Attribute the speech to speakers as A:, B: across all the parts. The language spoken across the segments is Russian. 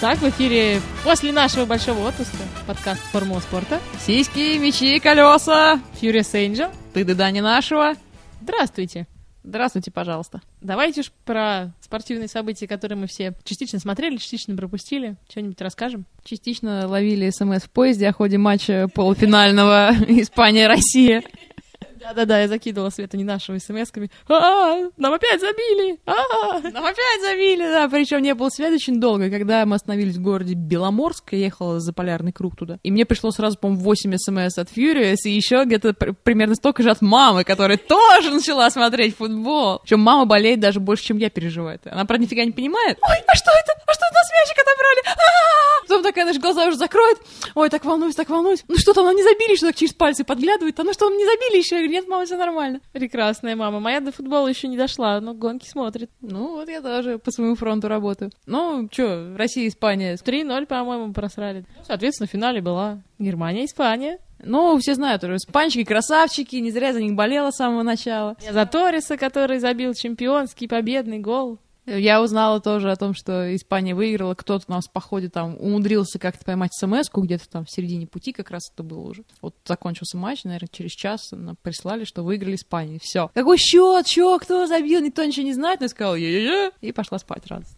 A: Так, в эфире после нашего большого отпуска подкаст «Формула спорта».
B: Сиськи, мечи, колеса.
A: Furious Angel.
B: Ты да не нашего.
A: Здравствуйте.
B: Здравствуйте, пожалуйста.
A: Давайте уж про спортивные события, которые мы все частично смотрели, частично пропустили. Что-нибудь расскажем?
B: Частично ловили смс в поезде о ходе матча полуфинального Испания-Россия.
A: Да-да-да, я закидывала Свету не нашего смс-ками. А, нам опять забили!
B: Нам опять забили, да. Причем не было связи очень долго, когда мы остановились в городе Беломорск, я ехала за полярный круг туда. И мне пришло сразу, по-моему, 8 смс от Furious, и еще где-то примерно столько же от мамы, которая тоже начала смотреть футбол. Причем мама болеет даже больше, чем я переживаю. Она, правда, нифига не понимает. Ой, а что это? А что это нас мячик отобрали? А-а-а! Потом такая, наши глаза уже закроет. Ой, так волнуюсь, так волнуюсь. Ну что там, нам не забили, что так через пальцы подглядывает? А ну что, нам не забили еще? Я говорю, нет, мама, все нормально.
A: Прекрасная мама. Моя до футбола еще не дошла, но гонки смотрит.
B: Ну, вот я тоже по своему фронту работаю. Ну, что, Россия, Испания.
A: 3-0, по-моему, просрали. Соответственно, в финале была Германия, Испания.
B: Ну, все знают, уже испанчики, красавчики, не зря за них болела с самого начала.
A: Я за Ториса, который забил чемпионский победный гол.
B: Я узнала тоже о том, что Испания выиграла, кто-то у нас в походе там умудрился как-то поймать смс где-то там в середине пути как раз это было уже. Вот закончился матч, наверное, через час нам прислали, что выиграли Испанию. Все. Какой счет? Чё? Кто забил? Никто ничего не знает. Но я сказала, е-е-е, и пошла спать радость.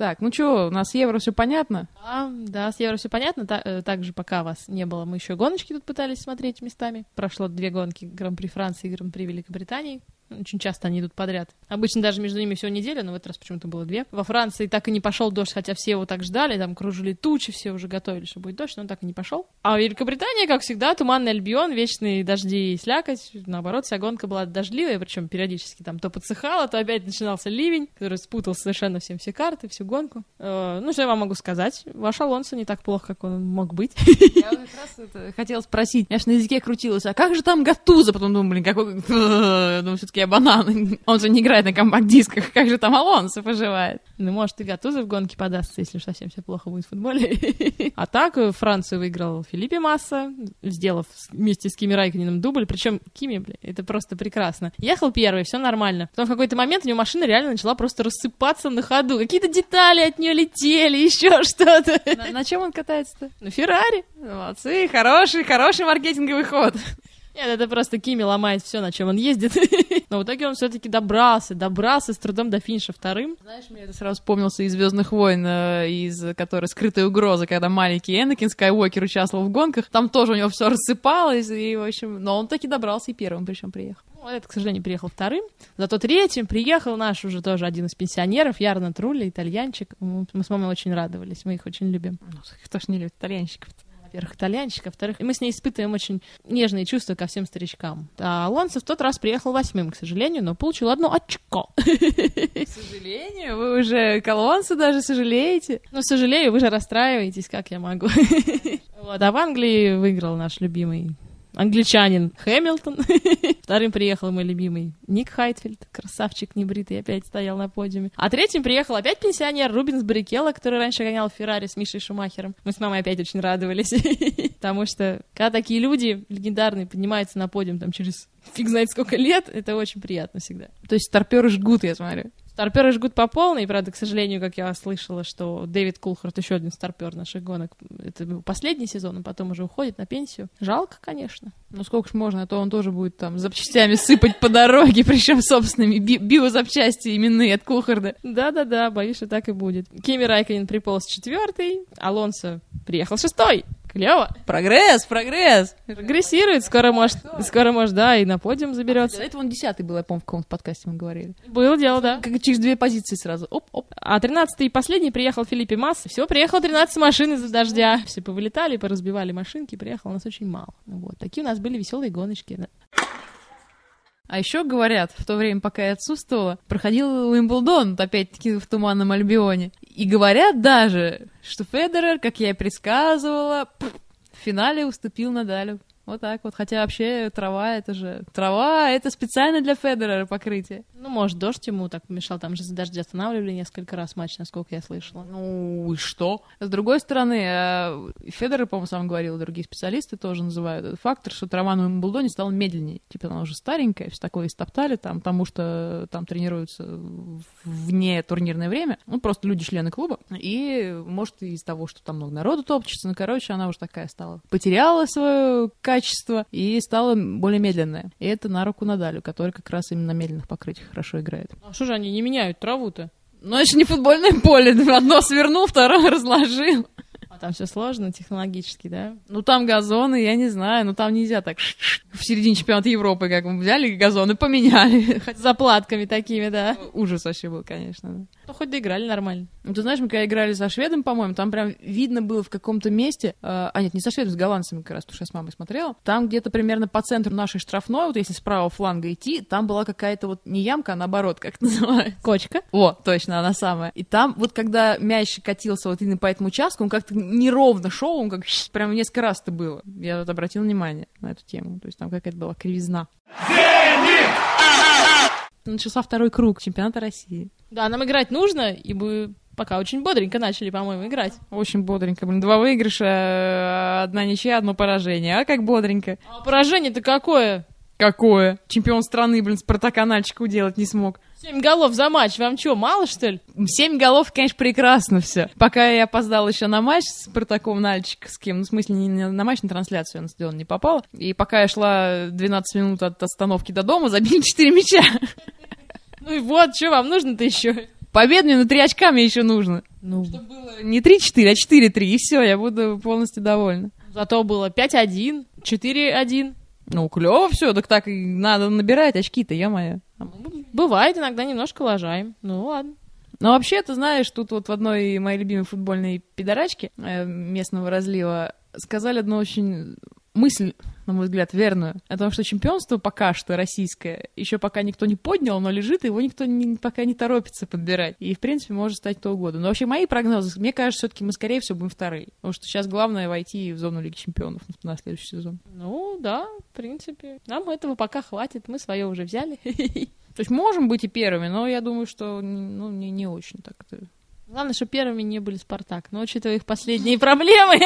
B: Так, ну что, у нас евро все понятно?
A: А, да, с евро все понятно. Та, э, также пока вас не было, мы еще гоночки тут пытались смотреть местами. Прошло две гонки Гран-при Франции и Гран-при Великобритании. Очень часто они идут подряд. Обычно даже между ними всего неделя, но в этот раз почему-то было две. Во Франции так и не пошел дождь, хотя все его так ждали, там кружили тучи, все уже готовили, что будет дождь, но он так и не пошел. А Великобритания, как всегда, туманный Альбион, вечные дожди и слякоть. Наоборот, вся гонка была дождливая, причем периодически там то подсыхало, то опять начинался ливень, который спутал совершенно всем все карты, всю гонку. Э, ну, что я вам могу сказать? Ваш Алонсо не так плохо, как он мог быть.
B: Я как раз это хотела спросить. Я ж на языке крутилась, а как же там Гатуза? Потом думаю, блин, какой... Думаю, все-таки я банан. Он же не играет на компакт-дисках. Как же там Алонсо поживает?
A: Ну, может, и Гатуза в гонке подастся, если совсем все плохо будет в футболе. А так э, Францию выиграл Филиппе Масса, сделав вместе с Кими Райкининым дубль. Причем Кими, бля, это просто прекрасно. Ехал первый, все нормально. Потом в какой-то момент у него машина реально начала просто рассыпаться на ходу. Какие-то детали от нее летели, еще что-то.
B: На, на чем он катается-то?
A: На Феррари.
B: Молодцы, хороший, хороший маркетинговый ход.
A: Нет, это просто Кими ломает все, на чем он ездит. Но в итоге он все-таки добрался, добрался с трудом до финиша вторым.
B: Знаешь, мне это сразу вспомнился из Звездных войн, э, из которой скрытая угроза, когда маленький Энакин Скайуокер участвовал в гонках. Там тоже у него все рассыпалось, и, в общем, но он таки добрался и первым, причем приехал.
A: Ну, это, к сожалению, приехал вторым. Зато третьим приехал наш уже тоже один из пенсионеров, Ярна Трули, итальянчик. Мы с мамой очень радовались, мы их очень любим.
B: Ну, кто ж не любит итальянщиков-то?
A: Во-первых, итальянщик, во-вторых, мы с ней испытываем очень нежные чувства ко всем старичкам. А Алонсо в тот раз приехал восьмым, к сожалению, но получил одно очко. К
B: сожалению? Вы уже к Алонсо даже сожалеете?
A: Ну, сожалею, вы же расстраиваетесь, как я могу. Вот, а в Англии выиграл наш любимый англичанин Хэмилтон. Вторым приехал мой любимый Ник Хайтфельд, красавчик небритый, опять стоял на подиуме. А третьим приехал опять пенсионер Рубинс Баррикелло, который раньше гонял Феррари с Мишей Шумахером. Мы с мамой опять очень радовались, потому что когда такие люди легендарные поднимаются на подиум там через фиг знает сколько лет, это очень приятно всегда.
B: То есть старперы жгут, я смотрю.
A: Старперы жгут по полной, правда, к сожалению, как я слышала, что Дэвид Кулхарт, еще один старпер наших гонок, это был последний сезон, а потом уже уходит на пенсию. Жалко, конечно.
B: Ну сколько ж можно, а то он тоже будет там запчастями сыпать по дороге, причем собственными би биозапчасти именные от Кулхарда.
A: Да-да-да, боюсь, что так и будет. Кими Райконин приполз четвертый, Алонсо приехал шестой. Клево.
B: Прогресс, прогресс.
A: Прогрессирует. Скоро может, скоро может, да, и на подиум заберется.
B: А, до этого он десятый был, я помню, в каком-то подкасте мы говорили.
A: Было дело, да.
B: Как через две позиции сразу. Оп, оп.
A: А тринадцатый и последний приехал Филиппе Масс. Все, приехал 13 машин из-за дождя. Все повылетали, поразбивали машинки, приехало нас очень мало. Вот. Такие у нас были веселые гоночки. Да.
B: А еще говорят, в то время, пока я отсутствовала, проходил Уимблдон, опять-таки в Туманном Альбионе. И говорят даже, что Федерер, как я и предсказывала, в финале уступил Надалю. Вот так вот. Хотя вообще трава это же... Трава это специально для Федерера покрытие.
A: Ну, может, дождь ему так помешал. Там же за дожди останавливали несколько раз матч, насколько я слышала.
B: Ну и что? С другой стороны, э, Федерер, по-моему, сам говорил, другие специалисты тоже называют этот фактор, что трава на Уимблдоне стала медленнее. Типа она уже старенькая, все такое истоптали там, потому что там тренируются вне турнирное время. Ну, просто люди члены клуба. И, может, из того, что там много народу топчется, ну, короче, она уже такая стала. Потеряла свое качество и стала более медленная. И это на руку Надалю, который как раз именно на медленных покрытиях хорошо играет.
A: А что же они не меняют траву-то?
B: Ну, это же не футбольное поле. Одно свернул, второе разложил.
A: Там все сложно технологически, да?
B: Ну, там газоны, я не знаю, ну там нельзя так в середине чемпионата Европы, как мы взяли газоны, поменяли.
A: С заплатками такими, да.
B: Ужас вообще был, конечно.
A: Ну, хоть доиграли нормально.
B: Ну, ты знаешь, мы когда играли со шведом, по-моему, там прям видно было в каком-то месте, э, а нет, не со шведом, с голландцами как раз, потому что я с мамой смотрела, там где-то примерно по центру нашей штрафной, вот если с правого фланга идти, там была какая-то вот не ямка, а наоборот, как это называется.
A: Кочка.
B: О, точно, она самая. И там вот когда мяч катился вот именно по этому участку, он как-то неровно шел, он как прям несколько раз это было. Я вот обратил внимание на эту тему. То есть там какая-то была кривизна. Начался второй круг чемпионата России.
A: Да, нам играть нужно, и мы пока очень бодренько начали, по-моему, играть.
B: Очень бодренько. Блин, два выигрыша, одна ничья, одно поражение. А как бодренько.
A: А поражение-то какое?
B: Какое? Чемпион страны, блин, Спартака Нальчику делать не смог.
A: Семь голов за матч, вам что, мало, что ли?
B: Семь голов, конечно, прекрасно все. Пока я опоздала еще на матч с Спартаком Нальчиковским, ну, в смысле, не на матч, на трансляцию на стадион не попала. И пока я шла 12 минут от остановки до дома, забили 4 мяча.
A: Ну и вот, что вам нужно-то еще?
B: Победный, но 3 очка мне еще нужно.
A: Ну,
B: Чтобы было не 3-4, а 4-3, и все, я буду полностью довольна.
A: зато было 5-1, 4-1.
B: Ну, клево все, так так и надо набирать очки-то, я моя.
A: Бывает, иногда немножко лажаем. Ну ладно.
B: Но вообще, ты знаешь, тут вот в одной моей любимой футбольной пидорачке э, местного разлива сказали одну очень мысль, на мой взгляд, верную, о том, что чемпионство пока что российское, еще пока никто не поднял, но лежит, его никто не, пока не торопится подбирать. И, в принципе, может стать кто угодно. Но вообще мои прогнозы, мне кажется, все-таки мы, скорее всего, будем вторые. Потому что сейчас главное войти в зону Лиги Чемпионов на следующий сезон.
A: Ну да, в принципе. Нам этого пока хватит, мы свое уже взяли.
B: То есть можем быть и первыми, но я думаю, что ну, не, не очень так это
A: Главное, что первыми не были Спартак. Но учитывая их последние проблемы,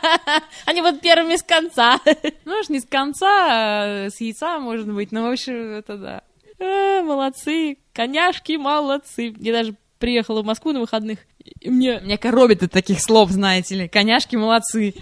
A: они вот первыми с конца.
B: Ну, уж не с конца, а с яйца, может быть, но, в общем, это да.
A: А, молодцы, коняшки молодцы. Я даже приехала в Москву на выходных, мне...
B: Меня коробит от таких слов, знаете ли. Коняшки молодцы.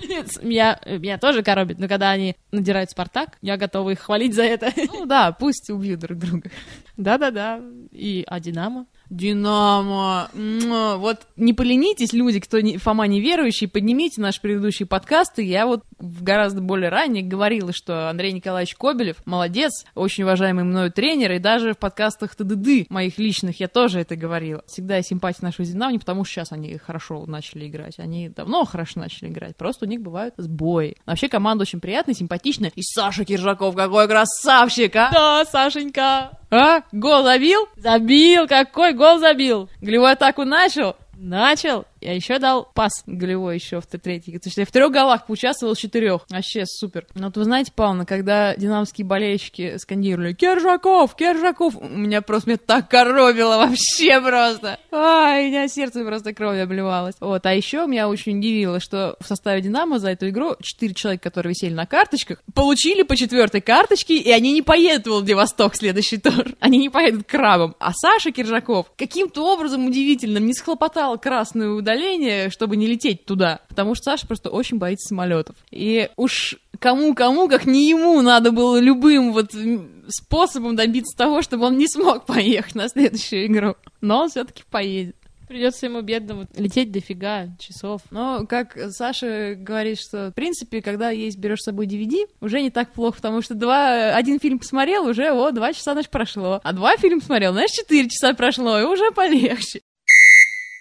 A: Меня, меня тоже коробит, но когда они надирают Спартак, я готова их хвалить за это.
B: Ну да, пусть убьют друг друга.
A: Да-да-да. И а Динамо?
B: Динамо. Вот не поленитесь, люди, кто не, Фома неверующий, поднимите наши предыдущие подкасты. Я вот гораздо более ранее говорила, что Андрей Николаевич Кобелев молодец, очень уважаемый мною тренер, и даже в подкастах ТДД моих личных я тоже это говорила. Всегда я симпатия нашего Динамо, не потому что сейчас они хорошо начали играть, они давно хорошо начали играть, просто у них бывают сбои. Вообще команда очень приятная, симпатичная, и Саша Киржаков какой красавчик, а!
A: Да, Сашенька!
B: А? Гол забил?
A: Забил! Какой гол забил?
B: Голевую атаку начал?
A: Начал. Я еще дал пас.
B: Голевой еще в третий. То есть я в трех голах поучаствовал с четырех. Вообще супер. Но вот вы знаете, Павловна, когда динамские болельщики скандировали «Кержаков! Кержаков!» У меня просто меня так коробило вообще просто. Ай, у меня сердце просто кровью обливалось. Вот. А еще меня очень удивило, что в составе Динамо за эту игру четыре человека, которые висели на карточках, получили по четвертой карточке, и они не поедут в Владивосток следующий тур. Они не поедут к крабам. А Саша Киржаков каким-то образом удивительным не схлопотал красную удаление, чтобы не лететь туда. Потому что Саша просто очень боится самолетов. И уж кому-кому, как не ему, надо было любым вот способом добиться того, чтобы он не смог поехать на следующую игру. Но он все-таки поедет.
A: Придется ему бедному лететь дофига часов.
B: Но, как Саша говорит, что, в принципе, когда есть берешь с собой DVD, уже не так плохо, потому что два, один фильм посмотрел, уже, о, два часа ночь прошло. А два фильма смотрел, знаешь, четыре часа прошло, и уже полегче.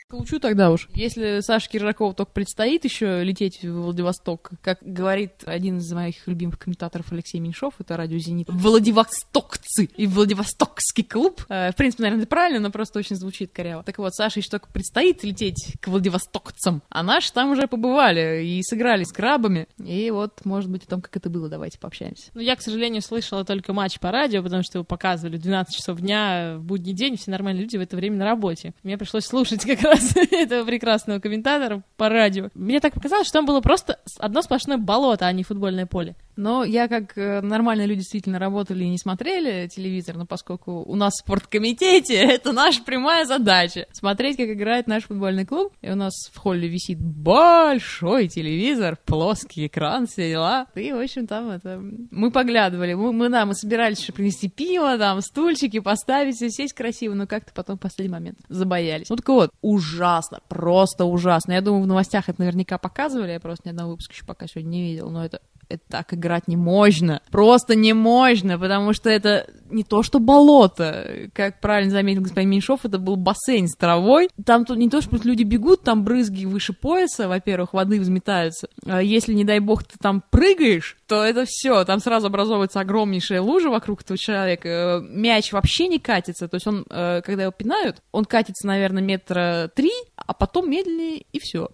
B: Получу тогда уж. Если Саше Киржакову только предстоит еще лететь в Владивосток, как говорит один из моих любимых комментаторов Алексей Меньшов, это радио «Зенит», Владивостокцы и Владивостокский клуб. Э, В принципе, наверное, это правильно, но просто очень звучит коряво. Так вот, Саше еще только предстоит лететь к Владивостокцам, а наши там уже побывали и сыграли с крабами. И вот, может быть, о том, как это было, давайте пообщаемся.
A: Ну, я, к сожалению, слышала только матч по радио, потому что его показывали в 12 часов дня в будний день, все нормальные люди в это время на работе. Мне пришлось слушать как раз этого прекрасного комментатора по радио. Мне так показалось, что там было просто одно сплошное болото, а не футбольное поле.
B: Но я, как э, нормальные люди, действительно работали и не смотрели телевизор, но поскольку у нас в спорткомитете это наша прямая задача смотреть, как играет наш футбольный клуб. И у нас в холле висит большой телевизор, плоский экран, все дела. И, в общем, там это... Мы поглядывали, мы, мы, да, мы собирались еще принести пиво, там, стульчики поставить, все сесть красиво, но как-то потом в последний момент забоялись. Ну, так вот, ужасно, просто ужасно. Я думаю, в новостях это наверняка показывали, я просто ни одного выпуска еще пока сегодня не видел, но это это так играть не можно. Просто не можно, потому что это не то, что болото. Как правильно заметил господин Меньшов, это был бассейн с травой. Там тут не то, что люди бегут, там брызги выше пояса, во-первых, воды взметаются. А Если, не дай бог, ты там прыгаешь, то это все, там сразу образовывается огромнейшая лужа вокруг этого человека. Э, Мяч вообще не катится, то есть он, э, когда его пинают, он катится, наверное, метра три, а потом медленнее, и все.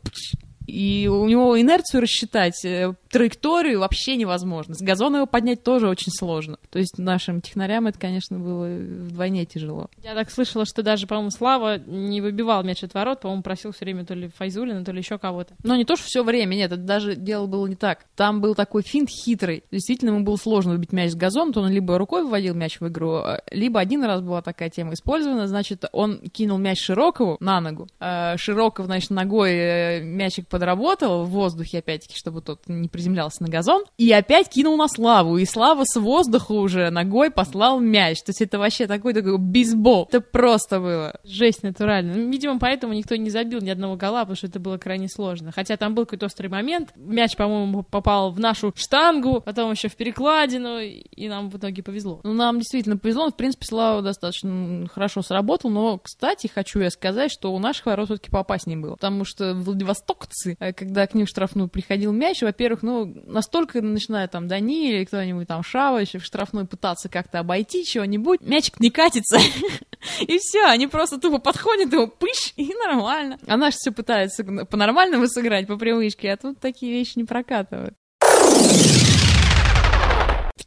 B: И у него инерцию рассчитать, э, траекторию вообще невозможно. С газона его поднять тоже очень сложно. То есть нашим технарям это, конечно, было вдвойне тяжело.
A: Я так слышала, что даже, по-моему, Слава не выбивал мяч от ворот, по-моему, просил все время то ли Файзулина, то ли еще кого-то.
B: Но не то, что все время, нет, это даже дело было не так. Там был такой финт хитрый. Действительно, ему было сложно выбить мяч с газона, то он либо рукой выводил мяч в игру, а, либо один раз была такая тема использована, значит, он кинул мяч Широкову на ногу. А Широков, значит, ногой э, мячик подработал в воздухе, опять-таки, чтобы тот не приземлялся на газон, и опять кинул на Славу, и Слава с воздуха уже ногой послал мяч. То есть это вообще такой такой бейсбол. Это просто было.
A: Жесть натурально. Ну, видимо, поэтому никто не забил ни одного гола, потому что это было крайне сложно. Хотя там был какой-то острый момент. Мяч, по-моему, попал в нашу штангу, потом еще в перекладину, и нам в итоге повезло.
B: Ну, нам действительно повезло. В принципе, Слава достаточно хорошо сработал. Но, кстати, хочу я сказать, что у наших ворот все-таки поопаснее было. Потому что владивостокцы, э, когда к ним в штрафную приходил мяч, во-первых, ну, настолько начинает там Дани или кто-нибудь там Шавыч в штрафной пытаться как-то обойти чего-нибудь, мячик не катится. И все, они просто тупо подходят, его пыщ, и нормально. А наш все пытается по-нормальному сыграть, по привычке, а тут такие вещи не прокатывают.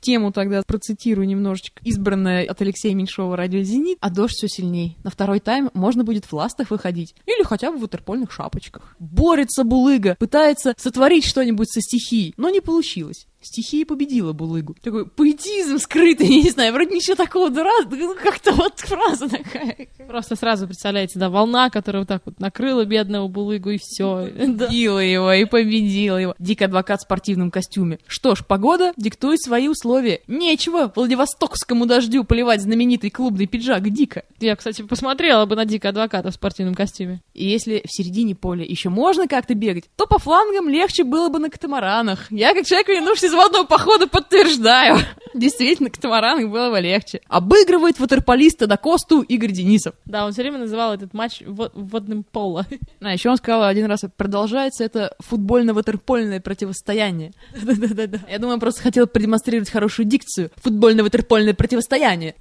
B: Тему тогда процитирую немножечко избранное от Алексея Меньшова радио «Зенит», а дождь все сильней. На второй тайм можно будет в ластах выходить. Или хотя бы в ватерпольных шапочках. Борется Булыга, пытается сотворить что-нибудь со стихией, но не получилось. Стихия победила Булыгу. Такой поэтизм скрытый, я не знаю, вроде ничего такого дурацкого, ну как-то вот фраза такая.
A: Просто сразу представляете, да, волна, которая вот так вот накрыла бедного булыгу, и все.
B: Победила его и победила его. Дик адвокат в спортивном костюме. Что ж, погода диктует свои условия. Нечего Владивостокскому дождю поливать знаменитый клубный пиджак Дика.
A: Я, кстати, посмотрела бы на Дика адвоката в спортивном костюме.
B: И если в середине поля еще можно как-то бегать, то по флангам легче было бы на катамаранах. Я, как человек, вернувшись из водного похода, подтверждаю. Действительно, катамаранах было бы легче. Обыгрывает ватерполиста до Косту Игорь Денисов.
A: Да, он все время называл этот матч во- водным поло.
B: А еще он сказал один раз, продолжается это футбольно-ватерпольное противостояние.
A: Да-да-да.
B: Я думаю, он просто хотел продемонстрировать хорошую дикцию. Футбольно-ватерпольное противостояние.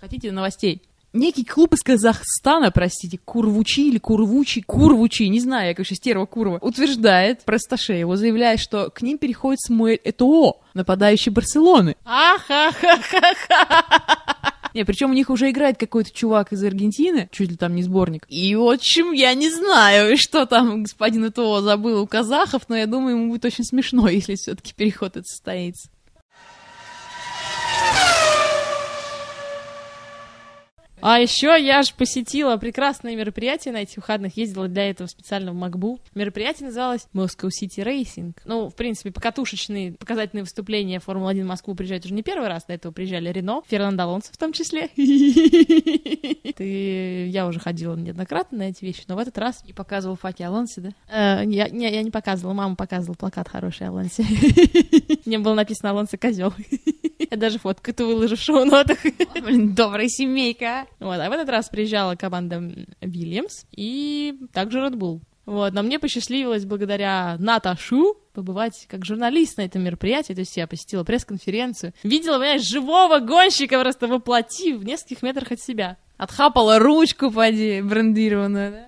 B: Хотите новостей? Некий клуб из Казахстана, простите, Курвучи или Курвучи, Курвучи, не знаю, я, конечно, стерва Курва, утверждает, его, заявляя, что к ним переходит Смуэль Этоо, нападающий Барселоны.
A: Ахахахаха.
B: Не, причем у них уже играет какой-то чувак из Аргентины, чуть ли там не сборник. И, в общем, я не знаю, что там господин Этоо забыл у казахов, но я думаю, ему будет очень смешно, если все-таки переход этот состоится.
A: А еще я же посетила прекрасное мероприятие на этих выходных, ездила для этого специально в Макбу. Мероприятие называлось Moscow City Racing. Ну, в принципе, покатушечные показательные выступления Формулы-1 в Москву приезжают уже не первый раз, до этого приезжали Рено, Фернандо Алонсо в том числе. Ты, я уже ходила неоднократно на эти вещи, но в этот раз
B: И показывал Фати Алонси, да?
A: Э, я, не, я не показывала, мама показывала плакат хороший Алонси. Мне было написано Алонсо козел. Я даже фотку эту выложу в шоу-нотах.
B: Блин, добрая семейка.
A: Вот, а в этот раз приезжала команда Вильямс и также Red Bull. Вот, но мне посчастливилось благодаря Наташу побывать как журналист на этом мероприятии, то есть я посетила пресс-конференцию, видела, понимаешь, живого гонщика просто воплоти в нескольких метрах от себя.
B: Отхапала ручку, поди, брендированную, да?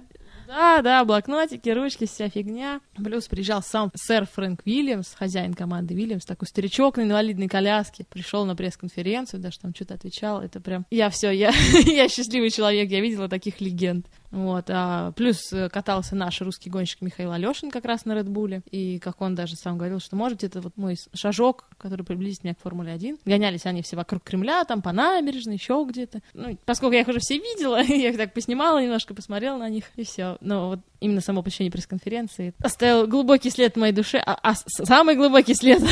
A: Да, да, блокнотики, ручки, вся фигня. Плюс приезжал сам сэр Фрэнк Уильямс, хозяин команды Уильямс, такой старичок на инвалидной коляске. Пришел на пресс-конференцию, даже там что-то отвечал. Это прям... Я все, я, я счастливый человек, я видела таких легенд. Вот, а плюс э, катался наш русский гонщик Михаил Алешин как раз на Редбуле, и как он даже сам говорил, что, может, это вот мой шажок, который приблизит меня к Формуле 1. Гонялись они все вокруг Кремля, там по набережной, еще где-то. Ну, поскольку я их уже все видела, я их так поснимала немножко, посмотрела на них, и все. Но вот именно само посещение пресс-конференции оставил глубокий след в моей душе, а, а самый глубокий след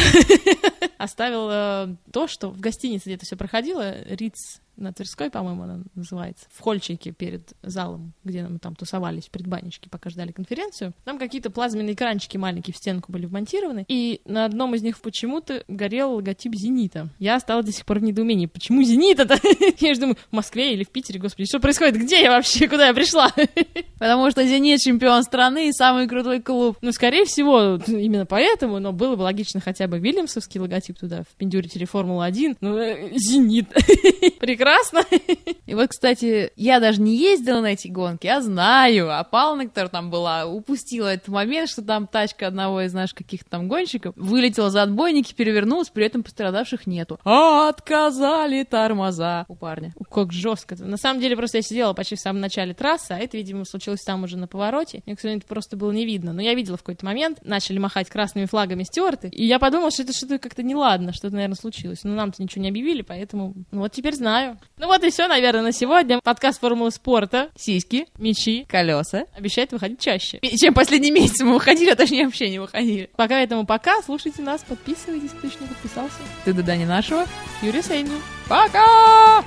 A: оставил э, то, что в гостинице где-то все проходило, Риц на Тверской, по-моему, она называется, в хольчике перед залом, где мы там тусовались, в предбанничке, пока ждали конференцию. Там какие-то плазменные экранчики маленькие в стенку были вмонтированы, и на одном из них почему-то горел логотип «Зенита». Я осталась до сих пор в недоумении. Почему «Зенит»-то? Я же думаю, в Москве или в Питере, господи, что происходит? Где я вообще? Куда я пришла?
B: Потому что «Зенит» чемпион страны и самый крутой клуб.
A: Ну, скорее всего, именно поэтому, но было бы логично хотя бы Вильямсовский логотип туда, в пиндюрителе Формула-1. Ну, э, «Зенит». Прекрасно прекрасно.
B: И вот, кстати, я даже не ездила на эти гонки, я знаю, а Павловна, которая там была, упустила этот момент, что там тачка одного из наших каких-то там гонщиков вылетела за отбойники, перевернулась, при этом пострадавших нету. Отказали тормоза у парня.
A: Как жестко. На самом деле, просто я сидела почти в самом начале трассы, а это, видимо, случилось там уже на повороте. Мне, к сожалению, это просто было не видно. Но я видела в какой-то момент, начали махать красными флагами стюарты, и я подумала, что это что-то как-то неладно, что-то, наверное, случилось. Но нам-то ничего не объявили, поэтому ну, вот теперь знаю. Ну вот и все, наверное, на сегодня. Подкаст Формулы спорта.
B: Сиськи,
A: мечи,
B: колеса.
A: Обещает выходить чаще.
B: Чем последний месяц мы выходили, а точнее вообще не выходили.
A: Пока этому пока. Слушайте нас, подписывайтесь, кто еще не подписался.
B: Ты до Дани нашего.
A: Юрий Сейню.
B: Пока!